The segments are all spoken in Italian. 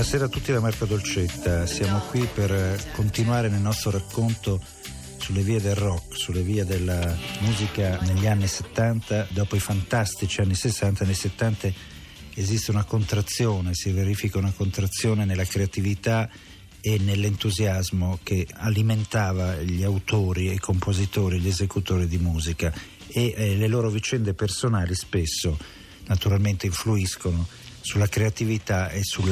Buonasera a tutti da Marco Dolcetta, siamo qui per continuare nel nostro racconto sulle vie del rock, sulle vie della musica negli anni 70, dopo i fantastici anni 60, nei 70 esiste una contrazione, si verifica una contrazione nella creatività e nell'entusiasmo che alimentava gli autori i compositori, gli esecutori di musica. E eh, le loro vicende personali spesso naturalmente influiscono sulla creatività e sul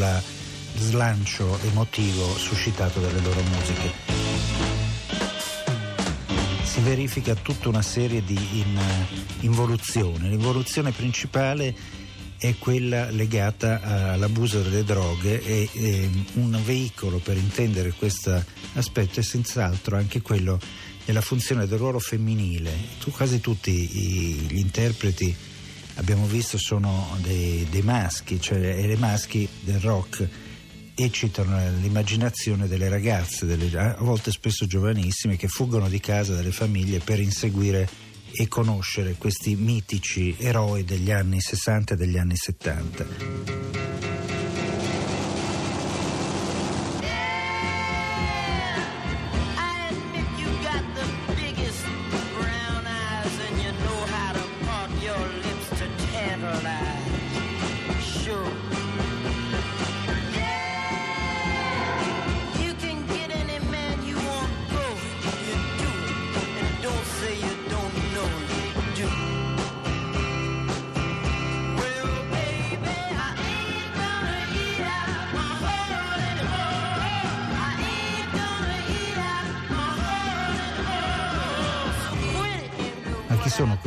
slancio emotivo suscitato dalle loro musiche. Si verifica tutta una serie di in- involuzioni. L'involuzione principale è quella legata all'abuso delle droghe e, e un veicolo per intendere questo aspetto è senz'altro anche quello della funzione del ruolo femminile. Tu, quasi tutti i- gli interpreti abbiamo visto sono dei, dei maschi, cioè le maschi del rock eccitano l'immaginazione delle ragazze, delle- a volte spesso giovanissime, che fuggono di casa dalle famiglie per inseguire e conoscere questi mitici eroi degli anni 60 e degli anni 70.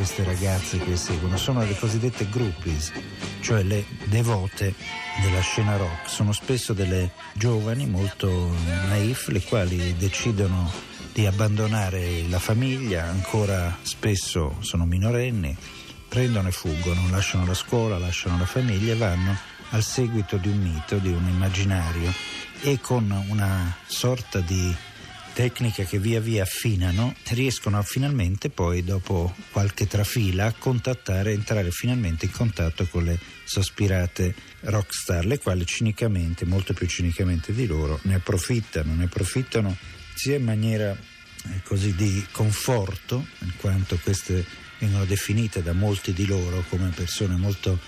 Queste ragazze che seguono? Sono le cosiddette groupies, cioè le devote della scena rock. Sono spesso delle giovani molto naif, le quali decidono di abbandonare la famiglia, ancora spesso sono minorenni, prendono e fuggono, lasciano la scuola, lasciano la famiglia e vanno al seguito di un mito, di un immaginario e con una sorta di tecnica che via via affinano, riescono a finalmente poi dopo qualche trafila a contattare, entrare finalmente in contatto con le sospirate rockstar, le quali cinicamente, molto più cinicamente di loro, ne approfittano, ne approfittano sia in maniera eh, così di conforto, in quanto queste vengono definite da molti di loro come persone molto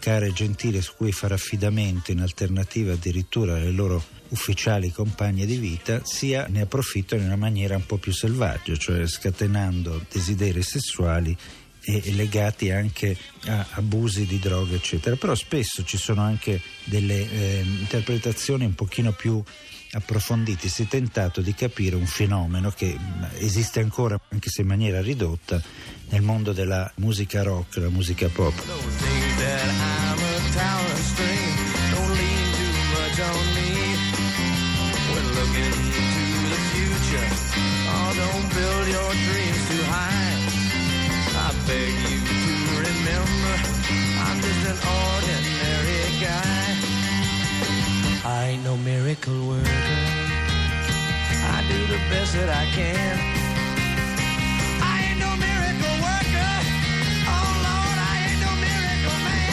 care e gentili su cui fare affidamento in alternativa addirittura alle loro ufficiali compagne di vita, sia ne approfittano in una maniera un po' più selvaggia, cioè scatenando desideri sessuali e legati anche a abusi di droga, eccetera. Però spesso ci sono anche delle eh, interpretazioni un pochino più approfondite. Si è tentato di capire un fenomeno che esiste ancora, anche se in maniera ridotta, nel mondo della musica rock, la musica pop. Ordinary guy. I ain't no miracle worker. I do the best that I can. I ain't no miracle worker. Oh Lord, I ain't no miracle man.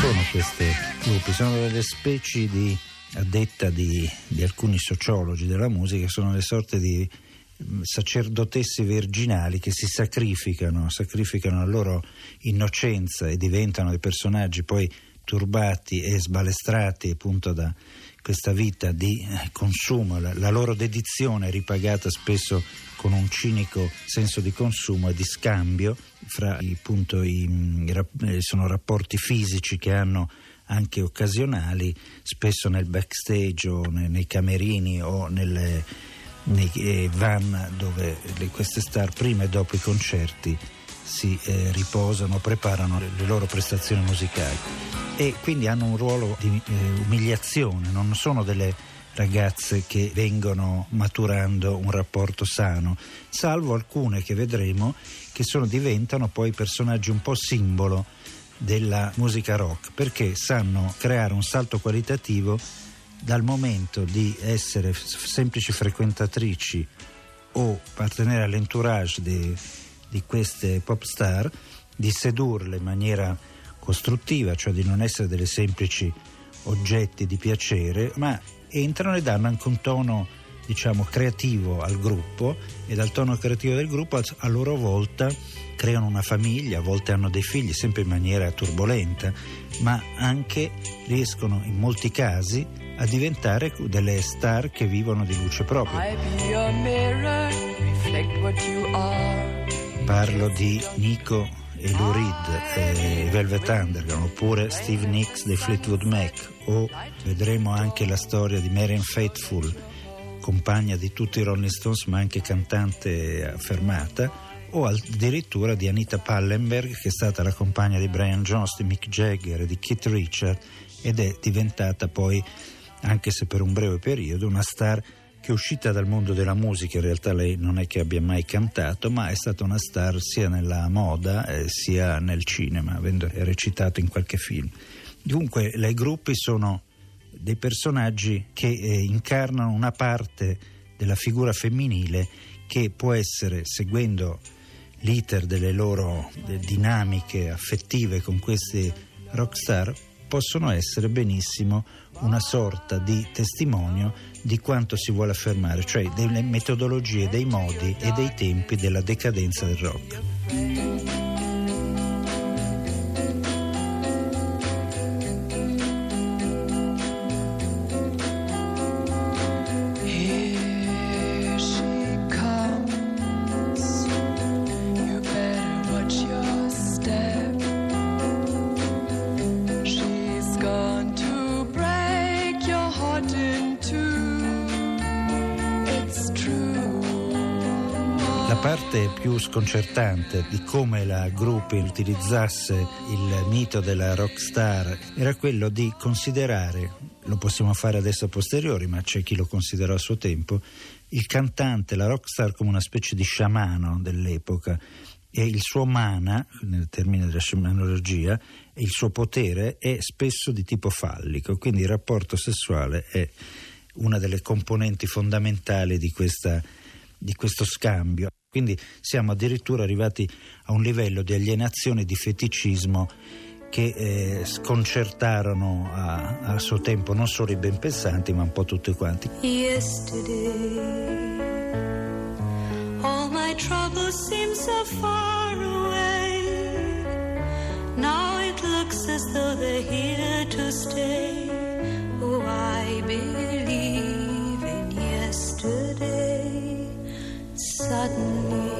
sono queste gruppi? Sono delle specie di, a detta di, di alcuni sociologi della musica, sono le sorte di sacerdotesse virginali che si sacrificano, sacrificano la loro innocenza e diventano dei personaggi poi turbati e sbalestrati appunto da questa vita di consumo, la, loro dedizione ripagata spesso con un cinico senso di consumo e di scambio fra appunto, i, eh, sono rapporti fisici che hanno anche occasionali, spesso nel backstage o nei camerini o nelle, nei eh, van dove queste star prima e dopo i concerti si eh, riposano, preparano le, le loro prestazioni musicali. E quindi hanno un ruolo di eh, umiliazione, non sono delle ragazze che vengono maturando un rapporto sano, salvo alcune che vedremo che sono, diventano poi personaggi un po' simbolo della musica rock perché sanno creare un salto qualitativo dal momento di essere semplici frequentatrici o appartenere all'entourage di, di queste pop star, di sedurle in maniera costruttiva, cioè di non essere delle semplici oggetti di piacere, ma entrano e danno anche un tono diciamo creativo al gruppo e dal tono creativo del gruppo a- a loro volta creano una famiglia, a volte hanno dei figli, sempre in maniera turbolenta, ma anche riescono in molti casi a diventare delle star che vivono di luce propria. Parlo di Nico e Lou Reed, eh, Velvet Underground, oppure Steve Nicks dei Fleetwood Mac, o vedremo anche la storia di Marian Faithfull, compagna di tutti i Rolling Stones, ma anche cantante affermata, o addirittura di Anita Pallenberg, che è stata la compagna di Brian Jones, di Mick Jagger e di Keith Richard, ed è diventata poi, anche se per un breve periodo, una star che è uscita dal mondo della musica, in realtà lei non è che abbia mai cantato, ma è stata una star sia nella moda eh, sia nel cinema, avendo recitato in qualche film. Dunque, le gruppi sono dei personaggi che eh, incarnano una parte della figura femminile che può essere, seguendo l'iter delle loro dinamiche affettive con questi rockstar, possono essere benissimo una sorta di testimonio di quanto si vuole affermare, cioè delle metodologie, dei modi e dei tempi della decadenza del rock. Parte più sconcertante di come la Group utilizzasse il mito della rockstar era quello di considerare, lo possiamo fare adesso a posteriori, ma c'è chi lo considerò a suo tempo, il cantante, la rockstar come una specie di sciamano dell'epoca e il suo mana, nel termine della scemanologia, e il suo potere è spesso di tipo fallico, quindi il rapporto sessuale è una delle componenti fondamentali di, questa, di questo scambio. Quindi siamo addirittura arrivati a un livello di alienazione e di feticismo che eh, sconcertarono a, a suo tempo non solo i ben pensanti, ma un po' tutti quanti. Yesterday, all my troubles seem so far away. Now it looks as though they're here to stay. Suddenly,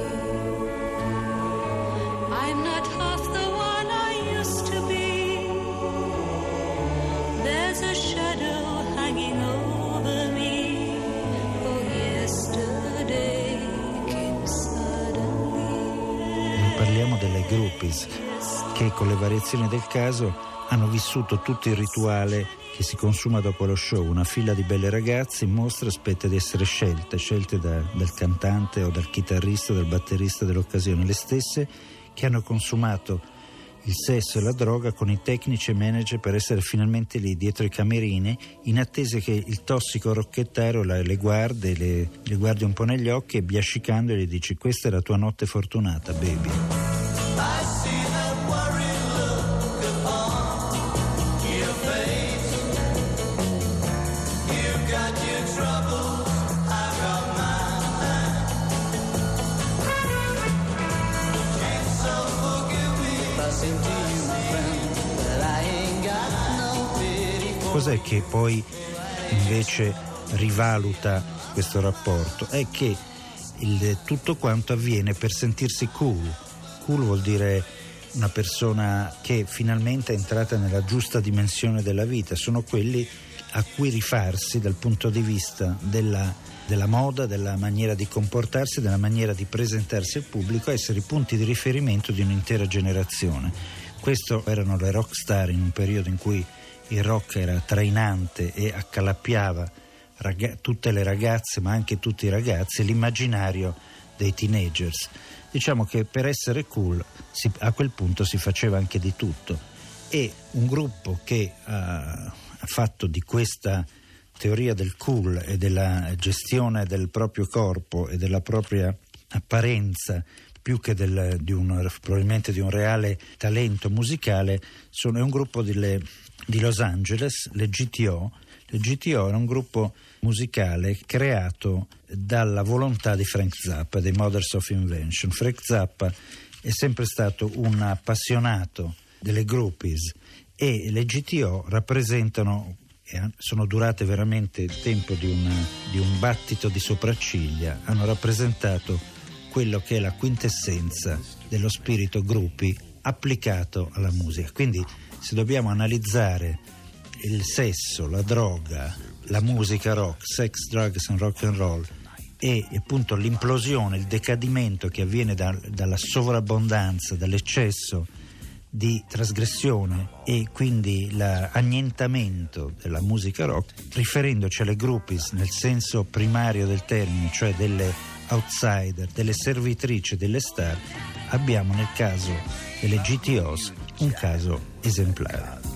I'm not half the one I used to be. There's a shadow hanging over me. Oh, yesterday came suddenly. Parliamo delle groupies che con le variazioni del caso hanno vissuto tutto il rituale che si consuma dopo lo show, una fila di belle ragazze in mostra aspetta di essere scelte, scelte da- dal cantante o dal chitarrista dal batterista dell'occasione, le stesse che hanno consumato il sesso e la droga con i tecnici e manager per essere finalmente lì dietro i camerini in attesa che il tossico rocchettaro le guardi, le, le guardi un po' negli occhi e biascicando gli dici questa è la tua notte fortunata baby. Cos'è che poi invece rivaluta questo rapporto? È che il- tutto quanto avviene per sentirsi cool. Cool vuol dire una persona che finalmente è entrata nella giusta dimensione della vita, sono quelli a cui rifarsi dal punto di vista della, della moda, della maniera di comportarsi, della maniera di presentarsi al pubblico, essere i punti di riferimento di un'intera generazione. Questo erano le rock star in un periodo in cui il rock era trainante e accalappiava raga- tutte le ragazze, ma anche tutti i ragazzi, l'immaginario dei teenagers. Diciamo che per essere cool si- a quel punto si faceva anche di tutto e un gruppo che ha, ha fatto di questa teoria del cool e della gestione del proprio corpo e della propria apparenza più che del- di un, probabilmente di un reale talento musicale sono, è un gruppo delle- di Los Angeles, le GTO. GTO era un gruppo musicale creato dalla volontà di Frank Zappa, dei Mothers of Invention. Frank Zappa è sempre stato un appassionato delle groupies e le GTO rappresentano sono durate veramente il tempo di, una- di un battito di sopracciglia, hanno rappresentato quello che è la quintessenza dello spirito gruppi applicato alla musica. Quindi se dobbiamo analizzare il sesso, la droga, la musica rock, sex, drugs and rock and roll e appunto l'implosione, il decadimento che avviene da- dalla sovrabbondanza, dall'eccesso di trasgressione e quindi l'annientamento della musica rock, riferendoci alle groupies nel senso primario del termine, cioè delle outsider, delle servitrici delle star, abbiamo nel caso delle GTOs un caso esemplare.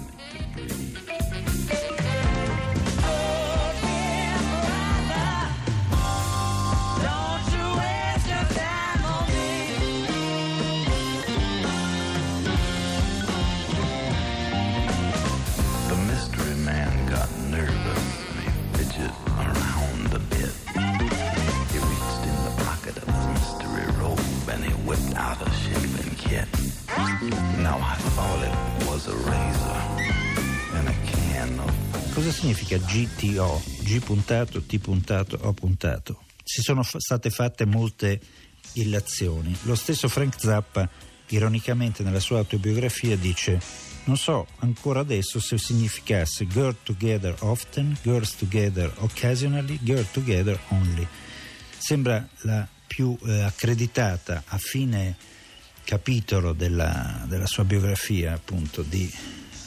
Now I thought it was a razor and a can of Cosa significa GTO? G puntato, T puntato, O puntato. Ci sono fa- state fatte molte illazioni. Lo stesso Frank Zappa, ironicamente nella sua autobiografia, dice non so ancora adesso se significasse girl together often, girls together occasionally, girl together only. Sembra la più eh, accreditata a fine capitolo della, della sua biografia appunto di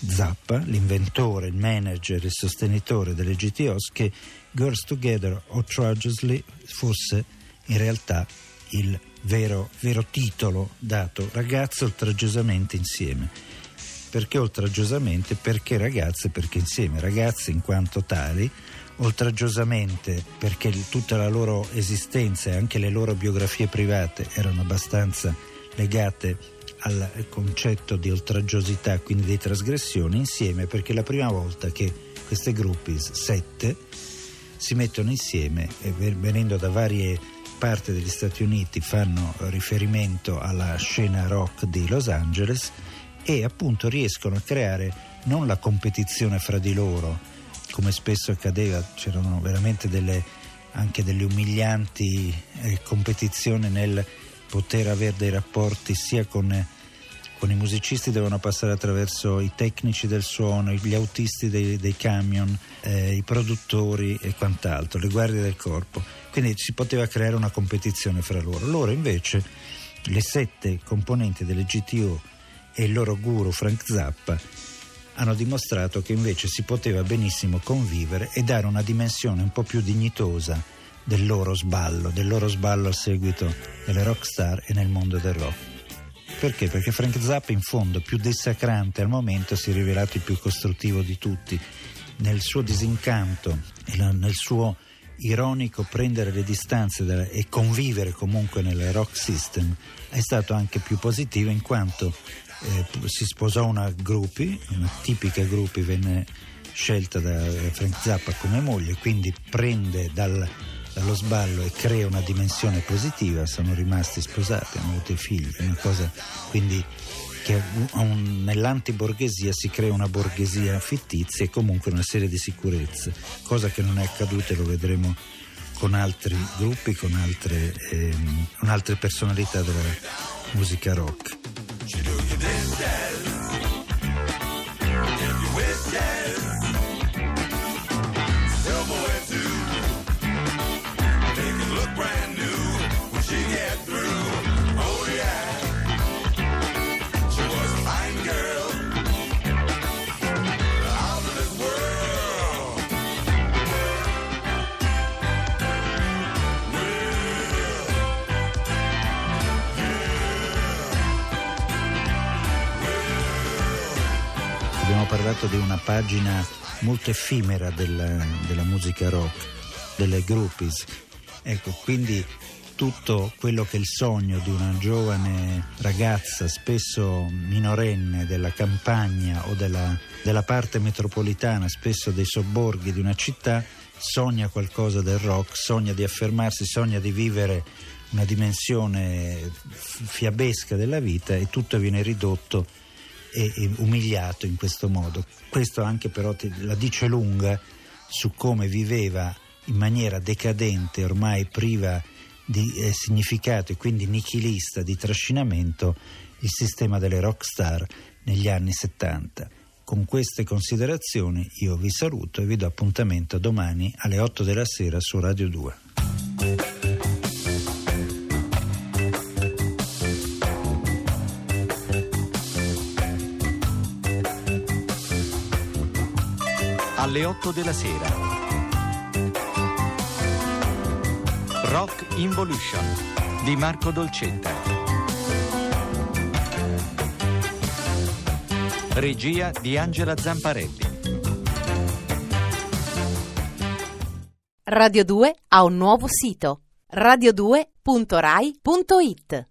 Zappa, l'inventore, il manager, il sostenitore delle GTOs, che Girls Together Outrageously fosse in realtà il vero, vero titolo dato ragazze oltraggiosamente insieme. Perché oltraggiosamente? Perché ragazze? Perché insieme. Ragazze in quanto tali, oltraggiosamente perché tutta la loro esistenza e anche le loro biografie private erano abbastanza legate al concetto di oltraggiosità, quindi di trasgressione, insieme perché è la prima volta che queste groupies, sette, si mettono insieme e ve- venendo da varie parti degli Stati Uniti fanno riferimento alla scena rock di Los Angeles e appunto riescono a creare non la competizione fra di loro, come spesso accadeva, c'erano veramente delle, anche delle umilianti eh, competizioni nel poter avere dei rapporti sia con, con i musicisti devono passare attraverso i tecnici del suono, gli autisti dei, dei camion, eh, i produttori e quant'altro, le guardie del corpo. Quindi si poteva creare una competizione fra loro. Loro invece, le sette componenti delle GTO e il loro guru Frank Zappa hanno dimostrato che invece si poteva benissimo convivere e dare una dimensione un po' più dignitosa del loro sballo, del loro sballo al seguito delle rockstar e nel mondo del rock. Perché? Perché Frank Zappa in fondo, più dissacrante al momento, si è rivelato il più costruttivo di tutti. Nel suo disincanto nel suo ironico prendere le distanze e convivere comunque nel rock system è stato anche più positivo in quanto eh, si sposò una groupie, una tipica groupie venne scelta da Frank Zappa come moglie, quindi prende dal- dallo sballo e crea una dimensione positiva, sono rimasti sposati, hanno avuto i figli, una cosa quindi che un- nell'antiborghesia si crea una borghesia fittizia e comunque una serie di sicurezze, cosa che non è accaduta e lo vedremo con altri gruppi, con altre, ehm, con altre personalità della musica rock. Parlato di una pagina molto effimera della, della musica rock, delle groupies. Ecco, quindi tutto quello che è il sogno di una giovane ragazza, spesso minorenne della campagna o della, della parte metropolitana, spesso dei sobborghi di una città, sogna qualcosa del rock, sogna di affermarsi, sogna di vivere una dimensione fiabesca della vita e tutto viene ridotto e, e umiliato in questo modo. Questo anche però ti- la dice lunga su come viveva in maniera decadente, ormai priva di eh, significato e quindi nichilista di trascinamento il sistema delle rockstar negli anni 70. Con queste considerazioni io vi saluto e vi do appuntamento domani alle 8 della sera su Radio 2. Alle 8 della sera. Rock Involution di Marco Dolcetta. Regia di Angela Zamparelli. Radio 2 ha un nuovo sito radio2.rai.it